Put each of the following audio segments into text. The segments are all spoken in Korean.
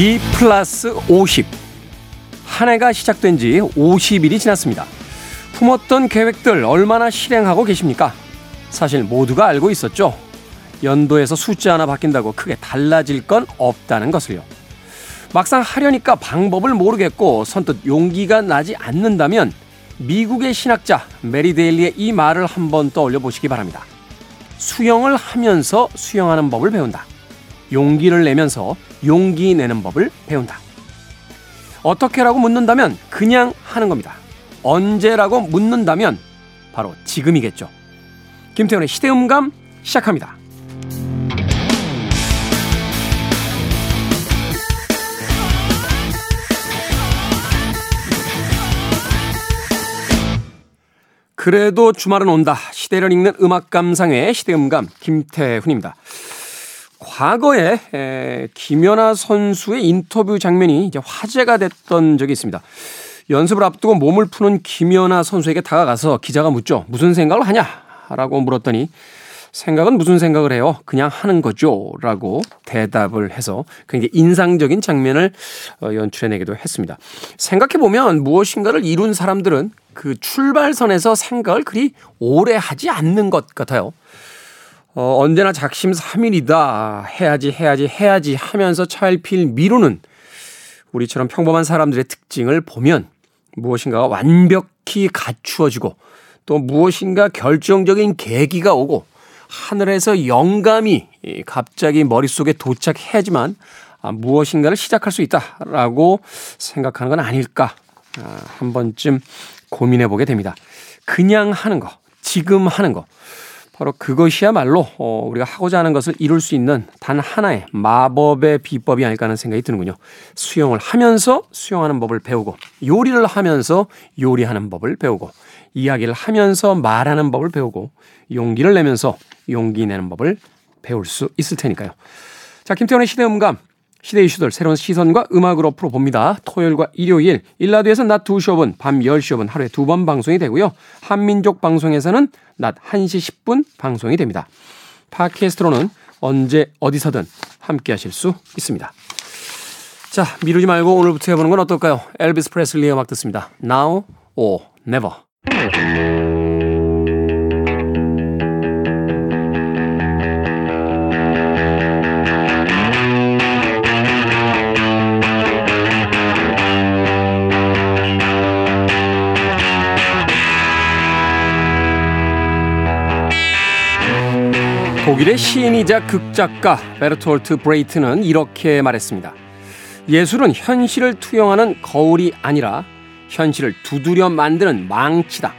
D plus 50. 한 해가 시작된 지 50일이 지났습니다. 품었던 계획들 얼마나 실행하고 계십니까? 사실 모두가 알고 있었죠. 연도에서 숫자 하나 바뀐다고 크게 달라질 건 없다는 것을요. 막상 하려니까 방법을 모르겠고 선뜻 용기가 나지 않는다면 미국의 신학자 메리 데일리의 이 말을 한번 떠올려 보시기 바랍니다. 수영을 하면서 수영하는 법을 배운다. 용기를 내면서 용기 내는 법을 배운다. 어떻게라고 묻는다면 그냥 하는 겁니다. 언제라고 묻는다면 바로 지금이겠죠. 김태훈의 시대음감 시작합니다. 그래도 주말은 온다. 시대를 읽는 음악 감상회 시대음감 김태훈입니다. 과거에 에, 김연아 선수의 인터뷰 장면이 이제 화제가 됐던 적이 있습니다. 연습을 앞두고 몸을 푸는 김연아 선수에게 다가가서 기자가 묻죠. 무슨 생각을 하냐? 라고 물었더니 생각은 무슨 생각을 해요? 그냥 하는 거죠. 라고 대답을 해서 굉장히 인상적인 장면을 어, 연출해내기도 했습니다. 생각해보면 무엇인가를 이룬 사람들은 그 출발선에서 생각을 그리 오래 하지 않는 것 같아요. 어, 언제나 작심 삼일이다. 해야지, 해야지, 해야지 하면서 차일피일 미루는 우리처럼 평범한 사람들의 특징을 보면 무엇인가가 완벽히 갖추어지고 또 무엇인가 결정적인 계기가 오고 하늘에서 영감이 갑자기 머릿속에 도착해야지만 아, 무엇인가를 시작할 수 있다라고 생각하는 건 아닐까 아, 한 번쯤 고민해 보게 됩니다. 그냥 하는 거, 지금 하는 거. 바로 그것이야말로 어, 우리가 하고자 하는 것을 이룰 수 있는 단 하나의 마법의 비법이 아닐까 하는 생각이 드는군요. 수영을 하면서 수영하는 법을 배우고 요리를 하면서 요리하는 법을 배우고 이야기를 하면서 말하는 법을 배우고 용기를 내면서 용기 내는 법을 배울 수 있을 테니까요. 자, 김태원의 시대음감 시대 이슈들 새로운 시선과 음악으로 풀어봅니다. 토요일과 일요일 일라드에서 낮 2시 5분, 밤 10시 5분 하루에 두 번 방송이 되고요. 한민족 방송에서는 낮 1시 10분 방송이 됩니다. 팟캐스트로는 언제 어디서든 함께 하실 수 있습니다. 자, 미루지 말고 오늘부터 해보는 건 어떨까요? 엘비스 프레슬리의 음악 듣습니다. Now or Never. 독일의 시인이자 극작가 베르톨트 브레히트는 이렇게 말했습니다. 예술은 현실을 투영하는 거울이 아니라 현실을 두드려 만드는 망치다.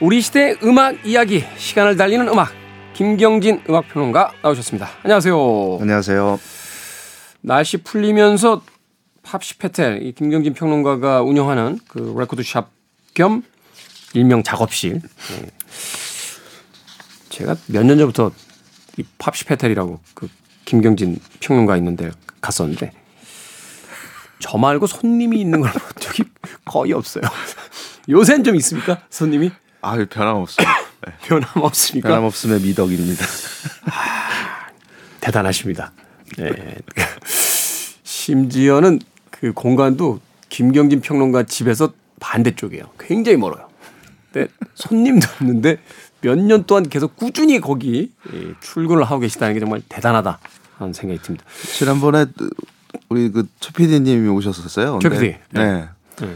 우리 시대의 음악 이야기, 시간을 달리는 음악, 김경진 음악평론가 나오셨습니다. 안녕하세요. 안녕하세요. 날씨 풀리면서 팝시 페텔, 이 김경진 평론가가 운영하는 그 레코드샵 겸 일명 작업실. 네. 제가 몇 년 전부터 이 팝시 페텔이라고 그 김경진 평론가 있는데 갔었는데 저 말고 손님이 있는 걸 본 적이 거의 없어요. 요새는 좀 있습니까? 손님이? 아. 네. 변함없습니까? 변함없음의 미덕입니다. 아, 대단하십니다. 네. 심지어는 그 공간도 김경진 평론가 집에서 반대쪽이에요. 굉장히 멀어요. 근데 손님도 없는데 몇 년 동안 계속 꾸준히 거기 출근을 하고 계시다는 게 정말 대단하다 하는 생각이 듭니다. 지난번에 우리 그 최 PD님이 오셨었어요. 최 PD. 네. 네. 네.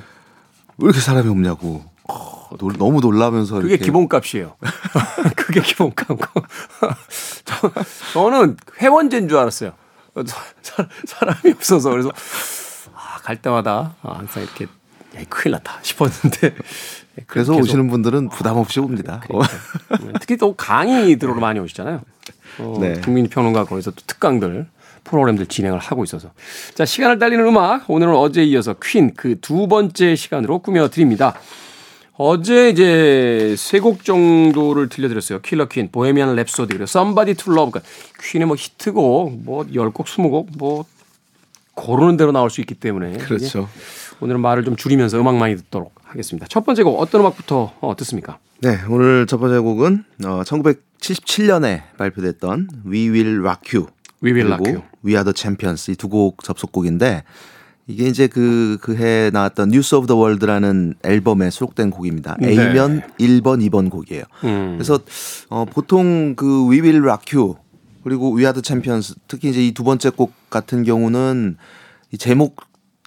왜 이렇게 사람이 없냐고. 어, 너무 놀라면서 그게 이렇게. 기본값이에요. 그게 기본값고 저, 저는 회원제인 줄 알았어요. 사, 사람이 없어서 그래서 아, 갈 때마다 아, 항상 이렇게 야, 큰일 났다 싶었는데 그래서 계속. 오시는 분들은 부담 없이 옵니다. 그러니까. 특히 또 강의 들으러 많이 오시잖아요. 어, 네. 국민평론가 거기서 또 특강들 프로그램들 진행을 하고 있어서 자 시간을 달리는 음악 오늘은 어제 이어서 퀸 그 두 번째 시간으로 꾸며 드립니다. 어제 이제 세 곡 정도를 들려드렸어요. 킬러 퀸, 보헤미안 랩소디, 그리고 Somebody to Love. 그러니까 퀸의 뭐 히트곡, 뭐 10곡, 20곡, 뭐 고르는 대로 나올 수 있기 때문에. 그렇죠. 오늘은 말을 좀 줄이면서 음악 많이 듣도록 하겠습니다. 첫 번째 곡 어떤 음악부터 어, 듣습니까? 네, 오늘 첫 번째 곡은 어, 1977년에 발표됐던 We Will Rock You We Will Rock 그리고 You. We Are the Champions 이 두 곡 접속곡인데 이게 이제 그 그 해 나왔던 News of the World라는 앨범에 수록된 곡입니다. 네. A면 1번, 2번 곡이에요. 음. 그래서 어 보통 그 We Will Rock You 그리고 We Are the Champions 특히 이제 이 두 번째 곡 같은 경우는 이 제목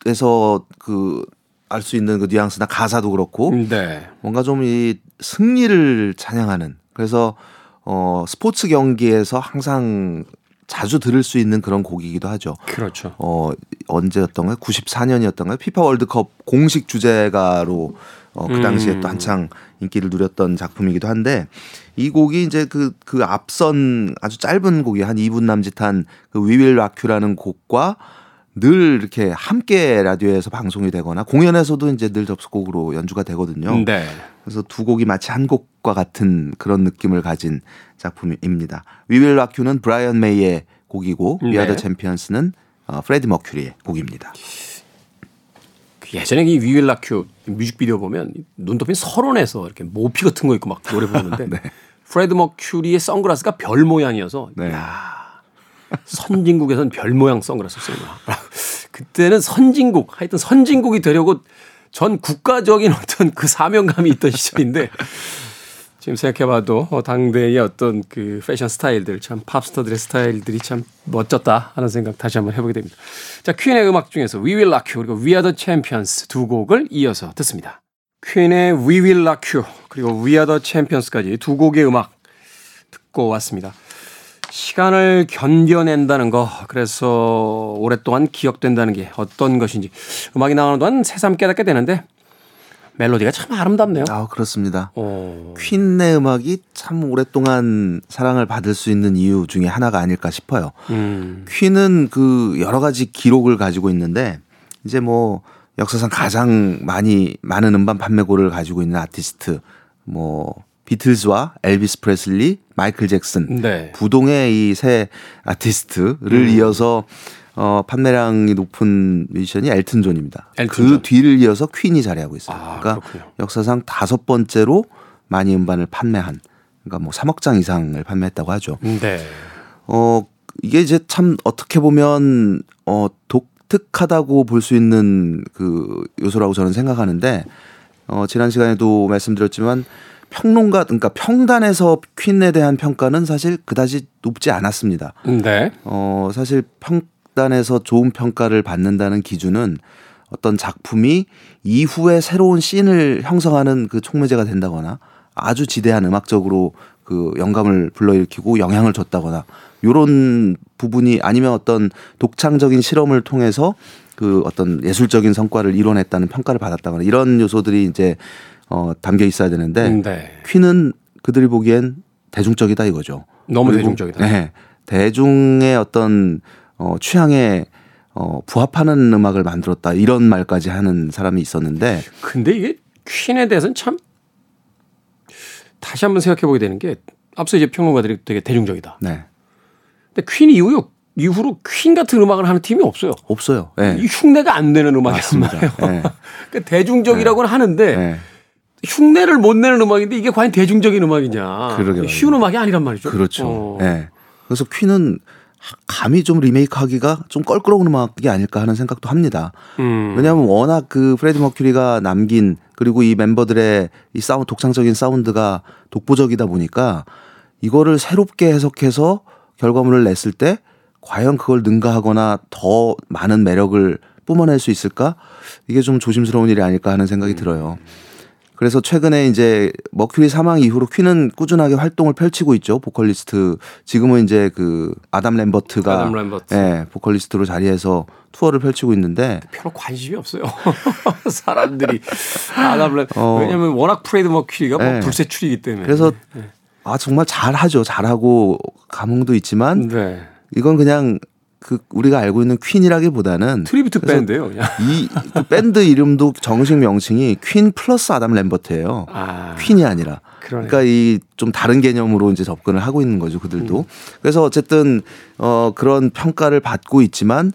에서 그 알 수 있는 그 뉘앙스나 가사도 그렇고 네. 뭔가 좀 이 승리를 찬양하는 그래서 어 스포츠 경기에서 항상 자주 들을 수 있는 그런 곡이기도 하죠. 그렇죠. 어 언제였던가요? 94년이었던가요? 피파 월드컵 공식 주제가로 어, 그 당시에 음. 또 한창 인기를 누렸던 작품이기도 한데 이 곡이 이제 그 그 앞선 아주 짧은 곡이 한 2분 남짓한 그 Rock You라는 곡과 늘 이렇게 함께 라디오에서 방송이 되거나 공연에서도 이제 늘 접속곡으로 연주가 되거든요. 네. 그래서 두 곡이 마치 한 곡과 같은 그런 느낌을 가진 작품입니다. We Will Rock You는 브라이언 메이의 곡이고 We Are 네. the Champions는 어, 프레디 머큐리의 곡입니다. 그 예전에 이 We Will Rock You 뮤직비디오 보면 눈 덮인 설원에서 이렇게 모피 같은 거 입고 막 노래 부르는데 프레드 머큐리의 선글라스가 별 모양이어서 네. 야 선진국에선 별 모양 선글라스 쓰구나. 그때는 선진국 하여튼 선진국이 되려고 전 국가적인 어떤 그 사명감이 있던 시절인데 지금 생각해봐도 어, 당대의 어떤 그 패션 스타일들 참 팝스타들의 스타일들이 참 멋졌다 하는 생각 다시 한번 해보게 됩니다. 자 퀸의 음악 중에서 We Will Rock You 그리고 We Are the Champions 두 곡을 이어서 듣습니다. 퀸의 We Will Rock You 그리고 We Are the Champions까지 두 곡의 음악 듣고 왔습니다. 시간을 견뎌낸다는 거, 그래서 오랫동안 기억된다는 게 어떤 것인지 음악이 나오는 동안 새삼 깨닫게 되는데 멜로디가 참 아름답네요. 아 그렇습니다. 어, 퀸의 음악이 참 오랫동안 사랑을 받을 수 있는 이유 중에 하나가 아닐까 싶어요. 음, 퀸은 그 여러 가지 기록을 가지고 있는데 이제 뭐 역사상 가장 많이 많은 음반 판매고를 가지고 있는 아티스트 뭐 비틀즈와 엘비스 프레슬리, 마이클 잭슨 네. 부동의 이 세 아티스트를 이어서 어 판매량이 높은 뮤지션이 엘튼 존입니다. 엘튼 그 존. 뒤를 이어서 퀸이 자리하고 있어요. 아, 그러니까 그렇군요. 역사상 다섯 번째로 많이 음반을 판매한 그러니까 뭐 3억 장 이상을 판매했다고 하죠. 네. 어 이게 이제 참 어떻게 보면 어 독특하다고 볼 수 있는 그 요소라고 저는 생각하는데 어 지난 시간에도 말씀드렸지만 평론가 그러니까 평단에서 퀸에 대한 평가는 사실 그다지 높지 않았습니다. 네. 어 사실 평단에서 좋은 평가를 받는다는 기준은 어떤 작품이 이후에 새로운 씬을 형성하는 그 촉매제가 된다거나 아주 지대한 음악적으로 그 영감을 불러일으키고 영향을 줬다거나 요런 부분이 아니면 어떤 독창적인 실험을 통해서 그 어떤 예술적인 성과를 이뤄냈다는 평가를 받았다거나 이런 요소들이 이제 어 담겨 있어야 되는데 네. 퀸은 그들이 보기엔 대중적이다 이거죠. 너무 대중적이다. 네. 대중의 어떤 어 취향에 어 부합하는 음악을 만들었다 이런 말까지 하는 사람이 있었는데 근데 이게 퀸에 대해서는 참 다시 한번 생각해 보게 되는 게 앞서 이제 평론가들이 되게 대중적이다. 네. 근데 퀸 이후요 이후로 퀸 같은 음악을 하는 팀이 없어요. 없어요. 네. 이 흉내가 안 되는 음악이란 말이에요. 네. 그러니까 대중적이라고는 하는데 네. 흉내를 못 내는 음악인데 이게 과연 대중적인 음악이냐? 그러게. 쉬운 음악이 아니란 말이죠. 그렇죠. 어. 네. 그래서 퀸은 감히 좀 리메이크하기가 좀 껄끄러운 음악이 아닐까 하는 생각도 합니다. 음. 왜냐하면 워낙 그 프레디 머큐리가 남긴 그리고 이 멤버들의 이 사운드 독창적인 사운드가 독보적이다 보니까 이거를 새롭게 해석해서 결과물을 냈을 때 과연 그걸 능가하거나 더 많은 매력을 뿜어낼 수 있을까? 이게 좀 조심스러운 일이 아닐까 하는 생각이 들어요. 그래서 최근에 이제 머큐리 사망 이후로 퀸은 꾸준하게 활동을 펼치고 있죠. 보컬리스트 지금은 이제 그 아담 램버트가 아담 램버트. 예, 보컬리스트로 자리해서 투어를 펼치고 있는데 별로 관심이 없어요. 사람들이 아담 램 어. 왜냐면 워낙 프레드 머큐리가 뭐 네. 불세출이기 때문에. 그래서 아 정말 잘하죠. 잘하고 감흥도 있지만 네. 이건 그냥 그 우리가 알고 있는 퀸이라기보다는 tribute 밴드예요. 그냥. 이그 밴드 이름도 정식 명칭이 퀸 플러스 아담 램버트예요. 아. 퀸이 아니라. 그러네. 그러니까 이 좀 다른 개념으로 이제 접근을 하고 있는 거죠, 그들도. 그래서 어쨌든 어 그런 평가를 받고 있지만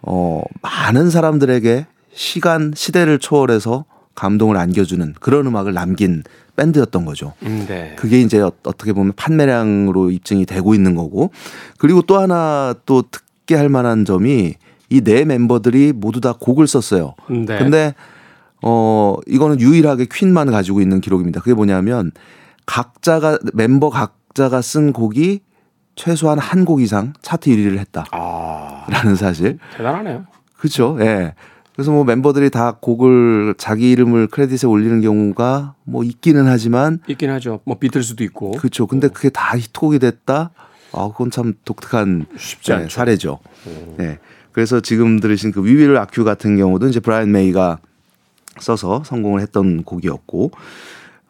어 많은 사람들에게 시간, 시대를 초월해서 감동을 안겨주는 그런 음악을 남긴 밴드였던 거죠. 음, 네. 그게 이제 어- 어떻게 보면 판매량으로 입증이 되고 있는 거고 그리고 또 하나 또 특 기할 만한 점이 이 네 멤버들이 모두 다 곡을 썼어요. 네. 근데 어 이거는 유일하게 퀸만 가지고 있는 기록입니다. 그게 뭐냐면 각자가 멤버 각자가 쓴 곡이 최소한 한 곡 이상 차트 1위를 했다라는 아, 사실. 대단하네요. 그렇죠. 예. 그래서 뭐 멤버들이 다 곡을 자기 이름을 크레딧에 올리는 경우가 뭐 있기는 하지만 있긴 하죠. 뭐 비틀스도 있고. 그렇죠. 근데 그게 다 히트곡이 됐다. 아, 그건 참 독특한 쉽지 네, 않죠. 사례죠. 네. 그래서 지금 들으신 그 위윌 아큐 같은 경우도 이제 브라이언 메이가 써서 성공을 했던 곡이었고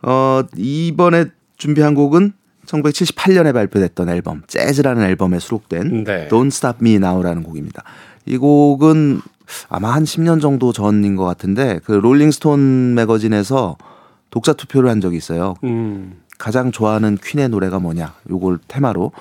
어 이번에 준비한 곡은 1978년에 발표됐던 앨범 재즈라는 앨범에 수록된 네. Don't Stop Me Now라는 곡입니다. 이 곡은 아마 한 10년 정도 전인 것 같은데 그 롤링스톤 매거진에서 독자 투표를 한 적이 있어요. 음. 가장 좋아하는 퀸의 노래가 뭐냐 요걸 테마로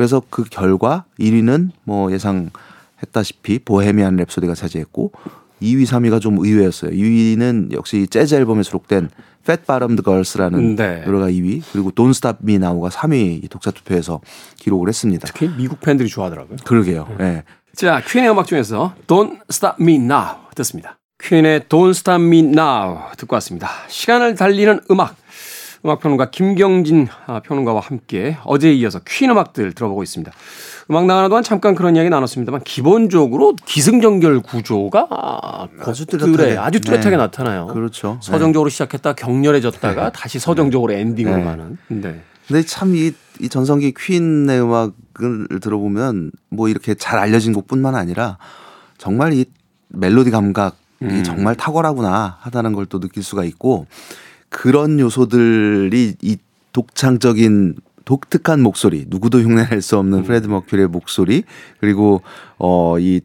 그래서 그 결과 1위는 뭐 예상했다시피 보헤미안 랩소디가 차지했고 2위, 3위가 좀 의외였어요. 2위는 역시 재즈 앨범에 수록된 Fat Bottomed Girls라는 네. 노래가 2위, 그리고 Don't Stop Me Now가 3위 독자 투표에서 기록을 했습니다. 특히 미국 팬들이 좋아하더라고요. 그러게요. 예. 자, 퀸의 음악 중에서 Don't Stop Me Now 듣습니다. 퀸의 Don't Stop Me Now 듣고 왔습니다. 시간을 달리는 음악. 음악평론가 김경진 아, 평론가와 함께 어제에 이어서 퀸 음악들 들어보고 있습니다. 음악 나가는 동안 잠깐 그런 이야기 나눴습니다만 기본적으로 기승전결 구조가 아주 곡들에 뚜렷하게. 아주 뚜렷하게 네. 나타나요. 그렇죠. 서정적으로 시작했다 격렬해졌다가 다시 서정적으로 엔딩으로 네. 가는. 네. 근데 참 이 이 전성기 퀸의 음악을 들어보면 뭐 이렇게 잘 알려진 곡뿐만 아니라 정말 이 멜로디 감각 이 음. 정말 탁월하구나 하다는 걸 또 느낄 수가 있고 그런 요소들이 이 독창적인 독특한 목소리 누구도 흉내낼 수 없는 프레드 머큐리의 목소리 그리고 어 이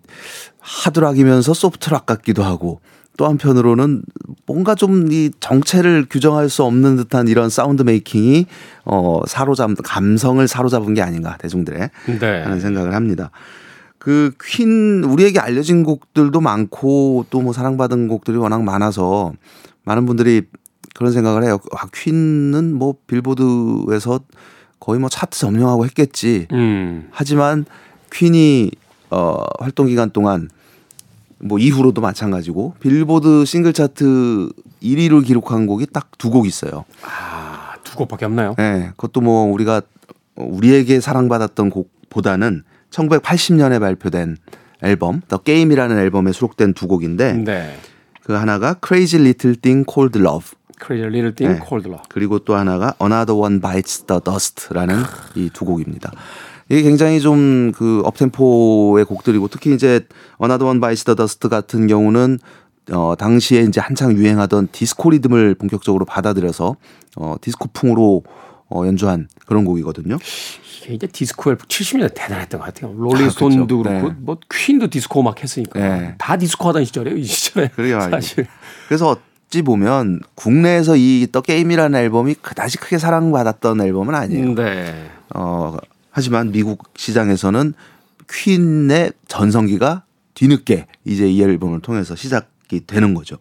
하드락이면서 소프트락 같기도 하고 또 한편으로는 뭔가 좀 이 정체를 규정할 수 없는 듯한 이런 sound making이 어 사로잡 감성을 사로잡은 게 아닌가 대중들의 네. 하는 생각을 합니다. 그 퀸 우리에게 알려진 곡들도 많고 또 뭐 사랑받은 곡들이 워낙 많아서 많은 분들이 그런 생각을 해요. 아, 퀸은 뭐 빌보드에서 거의 뭐 차트 점령하고 했겠지. 음. 하지만 퀸이 어 활동 기간 동안 뭐 이후로도 마찬가지고 빌보드 싱글 차트 1위를 기록한 곡이 딱 두 곡 있어요. 아, 두 곡밖에 없나요? 예. 네, 그것도 뭐 우리가 우리에게 사랑받았던 곡보다는 1980년에 발표된 앨범 더 게임이라는 앨범에 수록된 두 곡인데 네. 그 하나가 Crazy Little Thing Called Love Crazy Little Thing, 네. Called Love. 그리고 또 하나가 Another One Bites the Dust라는 이 두 곡입니다. 이게 굉장히 좀 그 up-tempo의 곡들이고 특히 이제 Another One Bites the Dust 같은 경우는 어 당시에 이제 한창 유행하던 디스코 리듬을 본격적으로 받아들여서 어 디스코풍으로 어 연주한 그런 곡이거든요. 이게 이제 디스코의 70년대 대단했던 것 같아요. 롤링스톤도 아, 그렇죠. 그렇고 네. 뭐 퀸도 디스코 음악 했으니까 네. 다 디스코 하던 시절이에요. 이 시절에 그래요. 사실. 그래서 어찌 보면 국내에서 이 더 게임이라는 앨범이 그다지 크게 사랑받았던 앨범은 아니에요. 네. 어, 하지만 미국 시장에서는 퀸의 전성기가 뒤늦게 이제 이 앨범을 통해서 시작이 되는 거죠.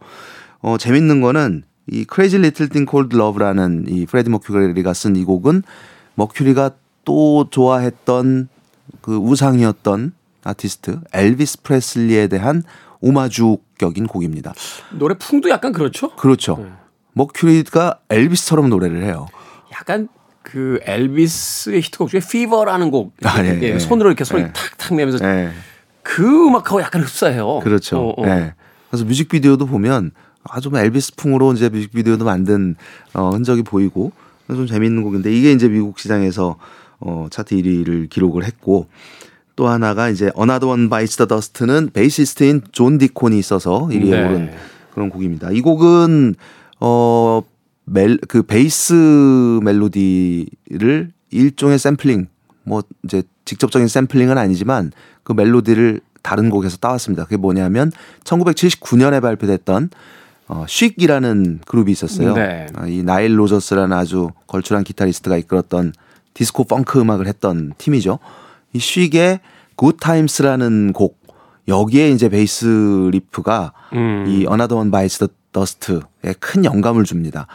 어, 재밌는 거는 이 Crazy Little Thing Called Love라는 이 프레디 머큐리가 쓴 이 곡은 머큐리가 또 좋아했던 그 우상이었던 아티스트 엘비스 프레슬리에 대한 오마주격인 곡입니다. 노래 풍도 약간 그렇죠. 그렇죠. 네. 머큐리가 엘비스처럼 노래를 해요. 약간 그 엘비스의 히트곡 중에 Fever라는 곡 아, 예, 예, 예. 손으로 이렇게 소리 예. 탁탁 내면서 네. 그 음악하고 약간 흡사해요. 그렇죠. 어, 어. 네. 그래서 뮤직비디오도 보면 아주 뭐 엘비스풍으로 이제 뮤직비디오도 만든 어, 흔적이 보이고 좀 재미있는 곡인데 이게 이제 미국 시장에서 어, 차트 1위를 기록을 했고 또 하나가 이제 Another One Bites the Dust는 베이시스트인 존 디콘이 써서 1위에 네. 오른 그런 곡입니다. 이 곡은 어, 멜, 그 베이스 멜로디를 일종의 샘플링, 뭐 이제 직접적인 샘플링은 아니지만 그 멜로디를 다른 곡에서 따왔습니다. 그게 뭐냐면 1979년에 발표됐던 어, 쉭이라는 그룹이 있었어요. 네. 아, 이 나일 로저스라는 아주 걸출한 기타리스트가 이끌었던 디스코 펑크 음악을 했던 팀이죠. 이 쉭의 Good Times라는 곡 여기에 이제 베이스 riff가 음. 이 Another One Bites the Dust에 큰 영감을 줍니다.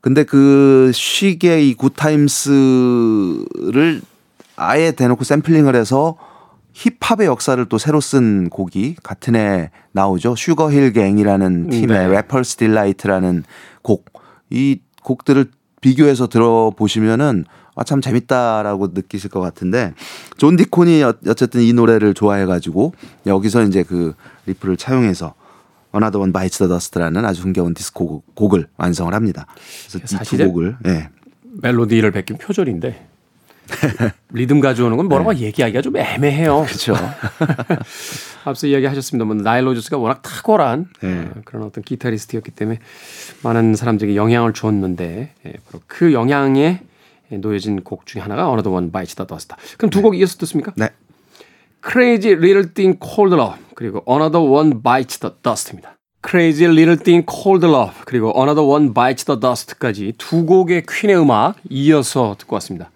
근데 그 쉭의 이 Good Times를 아예 대놓고 샘플링을 해서 힙합의 역사를 또 새로 쓴 곡이 같은 해 나오죠. 슈거힐 갱이라는 팀의 네. Rapper's Delight라는 곡. 이 곡들을 비교해서 들어보시면은 아, 참 재밌다라고 느끼실 것 같은데 존 디콘이 어- 어쨌든 이 노래를 좋아해가지고 여기서 이제 그 리프를 차용해서 Another One Bites the Dust라는 아주 흥겨운 디스코 곡- 곡을 완성을 합니다. 그래서 이두 사실은 곡을 예. 멜로디를 베낀 표절인데 리듬 가져오는 건 뭐라고 얘기하기가 좀 애매해요. 그렇죠. 앞서 이야기하셨습니다만 나일 로저스가 워낙 탁월한 네. 어, 그런 어떤 기타리스트였기 때문에 많은 사람들에게 영향을 주었는데 예, 바로 그 영향에 놓여진 곡 중에 하나가 Another One Bites the Dust. 그럼 두 곡 이어서 듣습니까? 네. Crazy Little Thing Called Love 그리고 Another One Bites the Dust입니다. Crazy Little Thing Called Love 그리고 Another One Bites the Dust까지 두 곡의 퀸의 음악 이어서 듣고 왔습니다.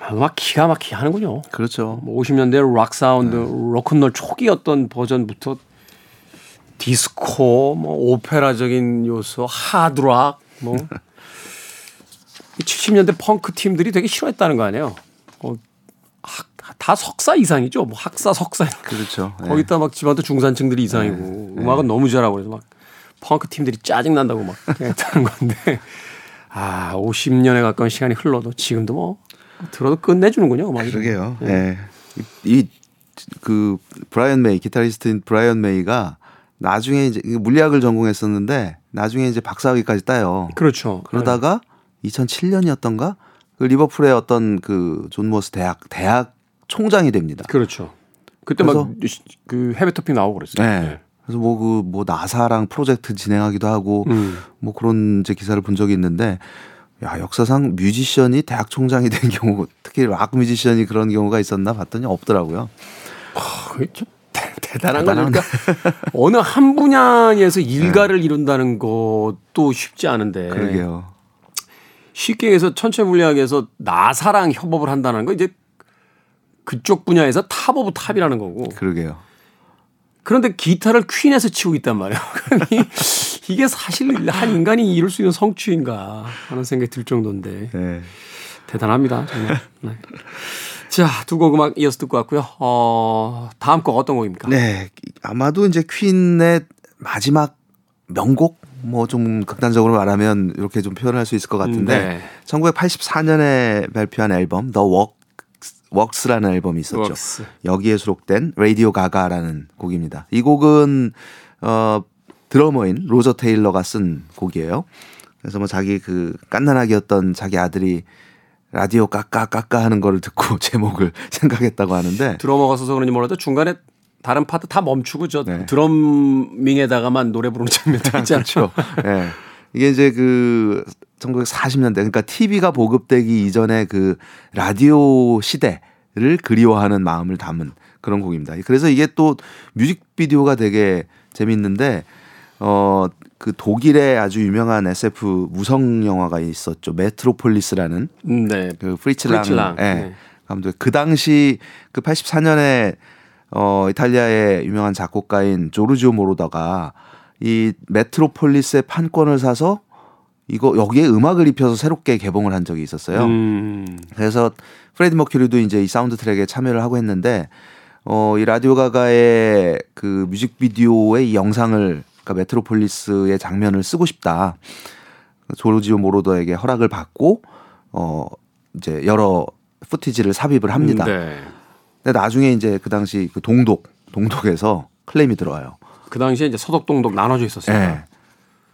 아, 음악 기가 막히게 하는군요. 그렇죠. 뭐 50년대 락 사운드, 로큰롤 초기였던 버전부터 디스코, 뭐 오페라적인 요소, 하드락, 뭐 70년대 펑크 팀들이 되게 싫어했다는 거 아니에요? 어, 학, 다 석사 이상이죠. 뭐 학사, 석사. 그렇죠. 예. 거기다 막 집안도 중산층들이 이상이고 음악은 너무 잘하고 그래서 막 펑크 팀들이 짜증 난다고 막 했다는 건데 아 50년에 가까운 시간이 흘러도 지금도 뭐 들어도 끝내주는군요. 음악이. 그러게요. 예. 이그 브라이언 메이 기타리스트인 브라이언 메이가 나중에 이제 물리학을 전공했었는데 나중에 이제 박사학위까지 따요. 그렇죠. 그러다가 2007년이었던가 그 리버풀의 어떤 그 존 무어스 대학 대학 총장이 됩니다. 그렇죠. 그때 막 그 해외 토픽 나오고 그랬어요. 네. 그래서 뭐그 뭐 나사랑 프로젝트 진행하기도 하고 음. 뭐 그런 이제 기사를 본 적이 있는데 야 역사상 뮤지션이 대학 총장이 된 경우 특히 락 뮤지션이 그런 경우가 있었나 봤더니 없더라고요. 대- 대단한 거니까 어느 한 분야에서 일가를 이룬다는 것도 쉽지 않은데 그러게요. 쉽게 해서 천체 물리학에서 나사랑 협업을 한다는 건 이제 그쪽 분야에서 top of top이라는 거고 그러게요. 그런데 기타를 퀸에서 치고 있단 말이에요. 이게 사실 한 인간이 이룰 수 있는 성취인가 하는 생각이 들 정도인데 네. 대단합니다 정말. 네. 자, 두 곡 음악 이어서 듣고 왔고요. 어, 다음 곡 어떤 곡입니까? 네. 아마도 이제 퀸의 마지막 명곡 뭐 좀 극단적으로 말하면 이렇게 좀 표현할 수 있을 것 같은데 네. 1984년에 발표한 앨범 The Walk 웍스라는 앨범이 있었죠. 웍스. 여기에 수록된 레이디오 가가라는 곡입니다. 이 곡은 어 드러머인 로저 테일러가 쓴 곡이에요. 그래서 뭐 자기 그 깐난아기였던 자기 아들이 라디오 까까 까까 하는 거를 듣고 제목을 생각했다고 하는데 드러머가 써서 그런지 몰라도 중간에 다른 파트 다 멈추고 저 네. drumming에다가만 노래 부르는 장면도 있잖아요. 그렇죠. 예. 이게 이제 그 1940년대 그러니까 TV가 보급되기 이전에 그 라디오 시대를 그리워하는 마음을 담은 그런 곡입니다. 그래서 이게 또 뮤직비디오가 되게 재밌는데 어 그 독일의 아주 유명한 SF 무성 영화가 있었죠. 메트로폴리스라는 음, 네. 그 프리츠 랑, 프리츠 랑, 예, 네. 감독. 그 당시 그 84년에 어 이탈리아의 유명한 작곡가인 조르지오 모로더가 이 메트로폴리스의 판권을 사서 이거 여기에 음악을 입혀서 새롭게 개봉을 한 적이 있었어요. 음, 그래서 프레디 머큐리도 이제 이 사운드 트랙에 참여를 하고 했는데 어 이 라디오 가가의 그 뮤직비디오의 이 영상을 그러니까 메트로폴리스의 장면을 쓰고 싶다. 조르지오 모로더에게 허락을 받고 어 이제 여러 푸티지를 삽입을 합니다. 네. 근데 나중에 이제 그 당시 그 동독 동독에서 클레임이 들어와요. 그 당시에 이제 서독 동독 나눠져 있었어요. 예.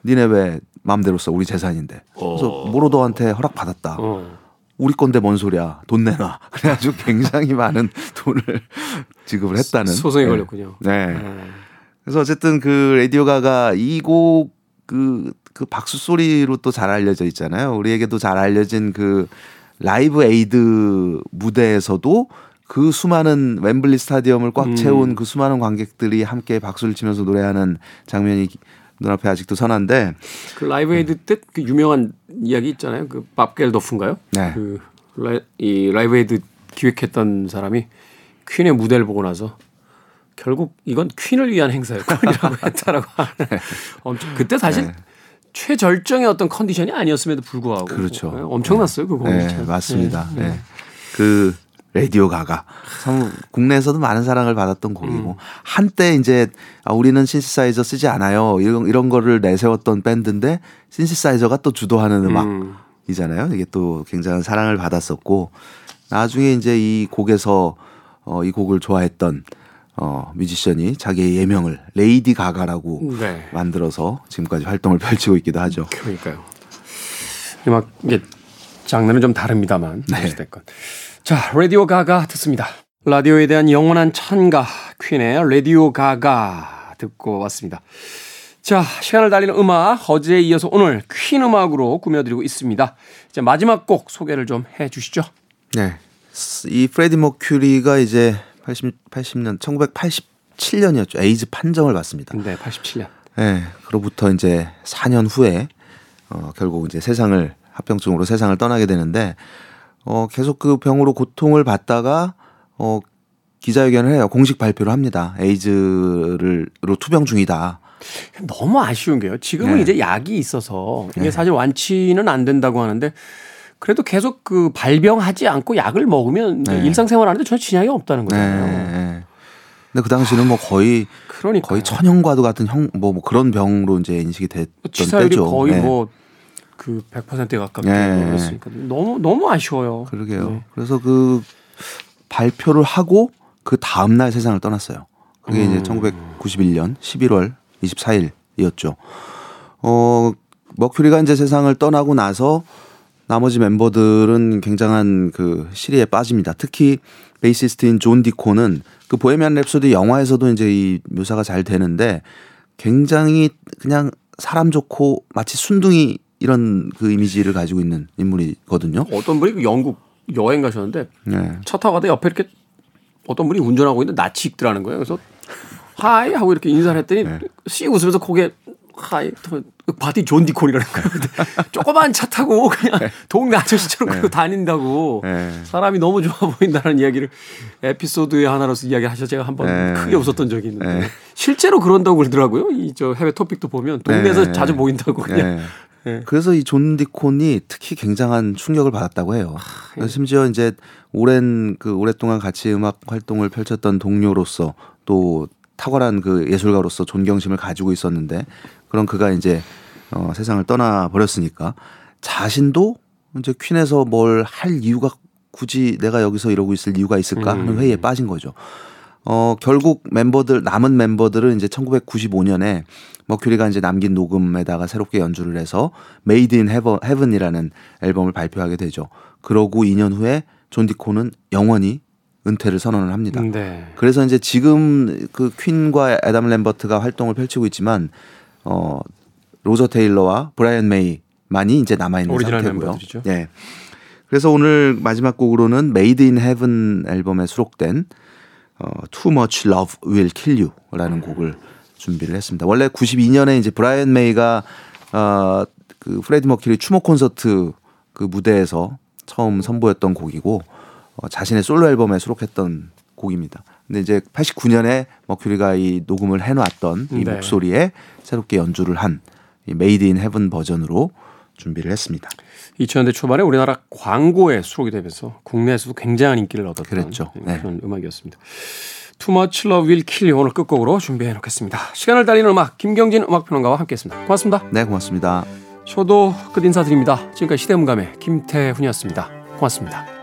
니네 왜 마음대로 써 우리 재산인데. 그래서 어. 모로더한테 허락 받았다. 어. 우리 건데 뭔 소리야 돈 내놔 그래가지고 굉장히 많은 돈을 지급을 했다는 소송이 네. 걸렸군요. 네. 네. 그래서 어쨌든 그 라디오 가가 이 곡 그 그 박수 소리로 또 잘 알려져 있잖아요. 우리에게도 잘 알려진 그 라이브 에이드 무대에서도 그 수많은 웸블리 스타디움을 꽉 음. 채운 그 수많은 관객들이 함께 박수를 치면서 노래하는 장면이 눈앞에 아직도 선한데 그 라이브 에이드 때 그 유명한 이야기 있잖아요. 그 밥 겔도프인가요? 네. 그 라이, 이 라이브 에이드 기획했던 사람이 퀸의 무대를 보고 나서 결국 이건 퀸을 위한 행사였군이라고 했다라고 하는 엄청 그때 사실 네. 최절정의 어떤 컨디션이 아니었음에도 불구하고 그렇죠. 네, 엄청났어요 그 곡이. 네, 참. 맞습니다. 네. 네. 그 라디오 가가 참 국내에서도 많은 사랑을 받았던 곡이고 음. 한때 이제 아, 우리는 신시사이저 쓰지 않아요 이런 이런 거를 내세웠던 밴드인데 신시사이저가 또 주도하는 음. 음악이잖아요. 이게 또 굉장한 사랑을 받았었고 나중에 이제 이 곡에서 어, 이 곡을 좋아했던 어, 뮤지션이 자기의 예명을 레이디 가가라고 네. 만들어서 지금까지 활동을 펼치고 있기도 하죠. 그러니까요. 음악 이게 장르는 좀 다릅니다만 네. 어찌됐건. 자 라디오 가가 듣습니다. 라디오에 대한 영원한 찬가 퀸의 라디오 가가 듣고 왔습니다. 자 시간을 달리는 음악 어제에 이어서 오늘 퀸 음악으로 꾸며드리고 있습니다. 이제 마지막 곡 소개를 좀 해 주시죠. 네. 이 프레디 머큐리가 이제 80, 80년 1987년이었죠. 에이즈 판정을 받습니다. 네, 87년. 네, 그로부터 이제 4년 후에 어 결국 이제 세상을 합병증으로 세상을 떠나게 되는데 어 계속 그 병으로 고통을 받다가 어 기자회견을 해요. 공식 발표를 합니다. 에이즈로 투병 중이다. 너무 아쉬운 게요. 지금은 네. 이제 약이 있어서 이게 네. 사실 완치는 안 된다고 하는데 그래도 계속 그 발병하지 않고 약을 먹으면 네. 일상생활 하는데 전혀 지장이 없다는 네. 거잖아요. 네. 근데 그 당시는 뭐 거의 그러니까 거의 천연과도 같은 형 뭐 그런 병으로 이제 인식이 됐던 치사율이 때죠. 거의 네. 뭐 그 100%에 가깝게 네. 그랬으니까 너무 너무 아쉬워요. 그러게요. 네. 그래서 그 발표를 하고 그 다음 날 세상을 떠났어요. 그게 음. 이제 1991년 11월 24일이었죠. 어, 머큐리가 이제 세상을 떠나고 나서 나머지 멤버들은 굉장한 그 실의에 빠집니다. 특히 베이시스트인 존 디콘은 그 보헤미안 랩소디 영화에서도 이제 이 묘사가 잘 되는데 굉장히 그냥 사람 좋고 마치 순둥이 이런 그 이미지를 가지고 있는 인물이거든요. 어떤 분이 그 영국 여행 가셨는데 네. 차 타고 가다 옆에 이렇게 어떤 분이 운전하고 있는데 낯이 익더라는 거예요. 그래서 hi 하고 이렇게 인사를 했더니 네. 씩 웃으면서 고개 hi 봤더니 존 디콘이라는 거예요. 조그만 차 타고 그냥 동네 아저씨처럼 그러고 다닌다고 네. 사람이 너무 좋아 보인다는 이야기를 에피소드의 하나로서 이야기하셔 제가 한번 네. 크게 웃었던 적이 있는데 네. 실제로 그런다고 그러더라고요. 이 저 해외 토픽도 보면 동네에서 네. 자주 보인다고 그냥 네. 네. 그래서 이 존 디콘이 특히 굉장한 충격을 받았다고 해요. 그래서 심지어 이제 오랜 그 오랫동안 같이 음악 활동을 펼쳤던 동료로서 또 탁월한 그 예술가로서 존경심을 가지고 있었는데 그런 그가 이제 어, 세상을 떠나 버렸으니까 자신도 이제 퀸에서 뭘 할 이유가 굳이 내가 여기서 이러고 있을 이유가 있을까 하는 음. 회의에 빠진 거죠. 어, 결국 멤버들, 남은 멤버들은 이제 1995년에 머큐리가 이제 남긴 녹음에다가 새롭게 연주를 해서 Made in Heaven, Heaven이라는 앨범을 발표하게 되죠. 그러고 2년 후에 존 디콘은 영원히 은퇴를 선언을 합니다. 네. 그래서 이제 지금 그 퀸과 애담 램버트가 활동을 펼치고 있지만 어 로저 테일러와 브라이언 메이만이 이제 남아 있는 오리지널 상태고요. 예. 그래서 오늘 마지막 곡으로는 Made in Heaven 앨범에 수록된 어 Too Much Love Will Kill You라는 곡을 준비를 했습니다. 원래 92년에 이제 브라이언 메이가 어 그 프레디 머큐리 추모 콘서트 그 무대에서 처음 선보였던 곡이고 어, 자신의 솔로 앨범에 수록했던 곡입니다. 근데 이제 89년에 머큐리가 이 녹음을 해놨던 이 네. 목소리에 새롭게 연주를 한 이 Made in Heaven 버전으로 준비를 했습니다. 2000년대 초반에 우리나라 광고에 수록이 되면서 국내에서도 굉장한 인기를 얻었던 그랬죠. 네. 그런 음악이었습니다. Too Much Love Will Kill You 오늘 끝곡으로 준비해 놓겠습니다. 시간을 달리는 음악 김경진 음악평론가와 함께했습니다. 고맙습니다. 네, 고맙습니다. 저도 끝 인사드립니다. 지금까지 시대음감의 김태훈이었습니다. 고맙습니다.